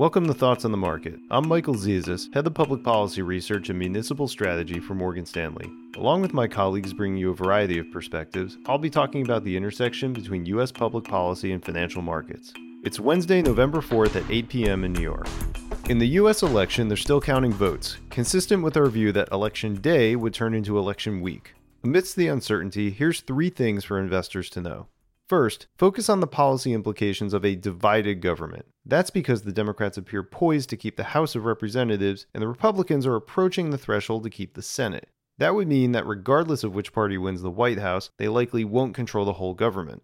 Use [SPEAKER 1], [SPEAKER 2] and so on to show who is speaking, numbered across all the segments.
[SPEAKER 1] Welcome to Thoughts on the Market. I'm Michael Zezas, Head of Public Policy Research and Municipal Strategy for Morgan Stanley. Along with my colleagues bringing you a variety of perspectives, I'll be talking about the intersection between U.S. public policy and financial markets. It's Wednesday, November 4th at 8 p.m. in New York. In the U.S. election, they're still counting votes, consistent with our view that election day would turn into election week. Amidst the uncertainty, here's three things for investors to know. First, focus on the policy implications of a divided government. That's because the Democrats appear poised to keep the House of Representatives, and the Republicans are approaching the threshold to keep the Senate. That would mean that regardless of which party wins the White House, they likely won't control the whole government.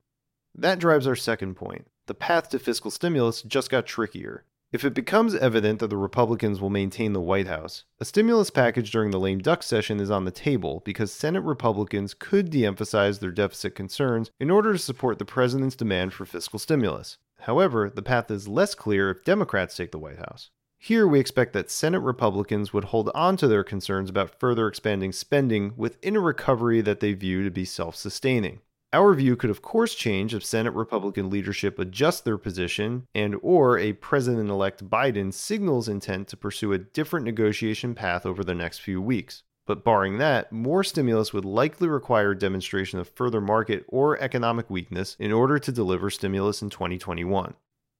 [SPEAKER 1] That drives our second point. The path to fiscal stimulus just got trickier. If it becomes evident that the Republicans will maintain the White House, a stimulus package during the lame duck session is on the table because Senate Republicans could de emphasize their deficit concerns in order to support the president's demand for fiscal stimulus. However, the path is less clear if Democrats take the White House. Here, we expect that Senate Republicans would hold on to their concerns about further expanding spending within a recovery that they view to be self sustaining. Our view could of course change if Senate Republican leadership adjusts their position and or a President-elect Biden signals intent to pursue a different negotiation path over the next few weeks. But barring that, more stimulus would likely require demonstration of further market or economic weakness in order to deliver stimulus in 2021.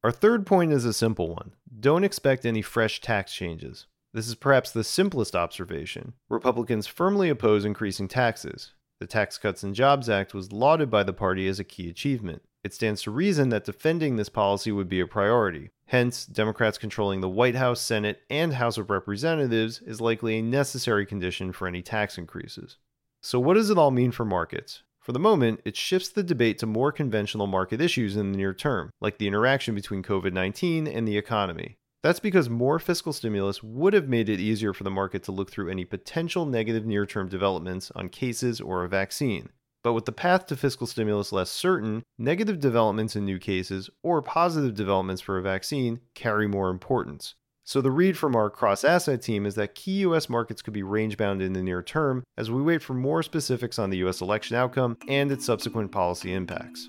[SPEAKER 1] Our third point is a simple one. Don't expect any fresh tax changes. This is perhaps the simplest observation. Republicans firmly oppose increasing taxes. The Tax Cuts and Jobs Act was lauded by the party as a key achievement. It stands to reason that defending this policy would be a priority. Hence, Democrats controlling the White House, Senate, and House of Representatives is likely a necessary condition for any tax increases. So, what does it all mean for markets? For the moment, it shifts the debate to more conventional market issues in the near term, like the interaction between COVID 19 and the economy. That's because more fiscal stimulus would have made it easier for the market to look through any potential negative near term developments on cases or a vaccine. But with the path to fiscal stimulus less certain, negative developments in new cases or positive developments for a vaccine carry more importance. So, the read from our cross asset team is that key US markets could be range bound in the near term as we wait for more specifics on the US election outcome and its subsequent policy impacts.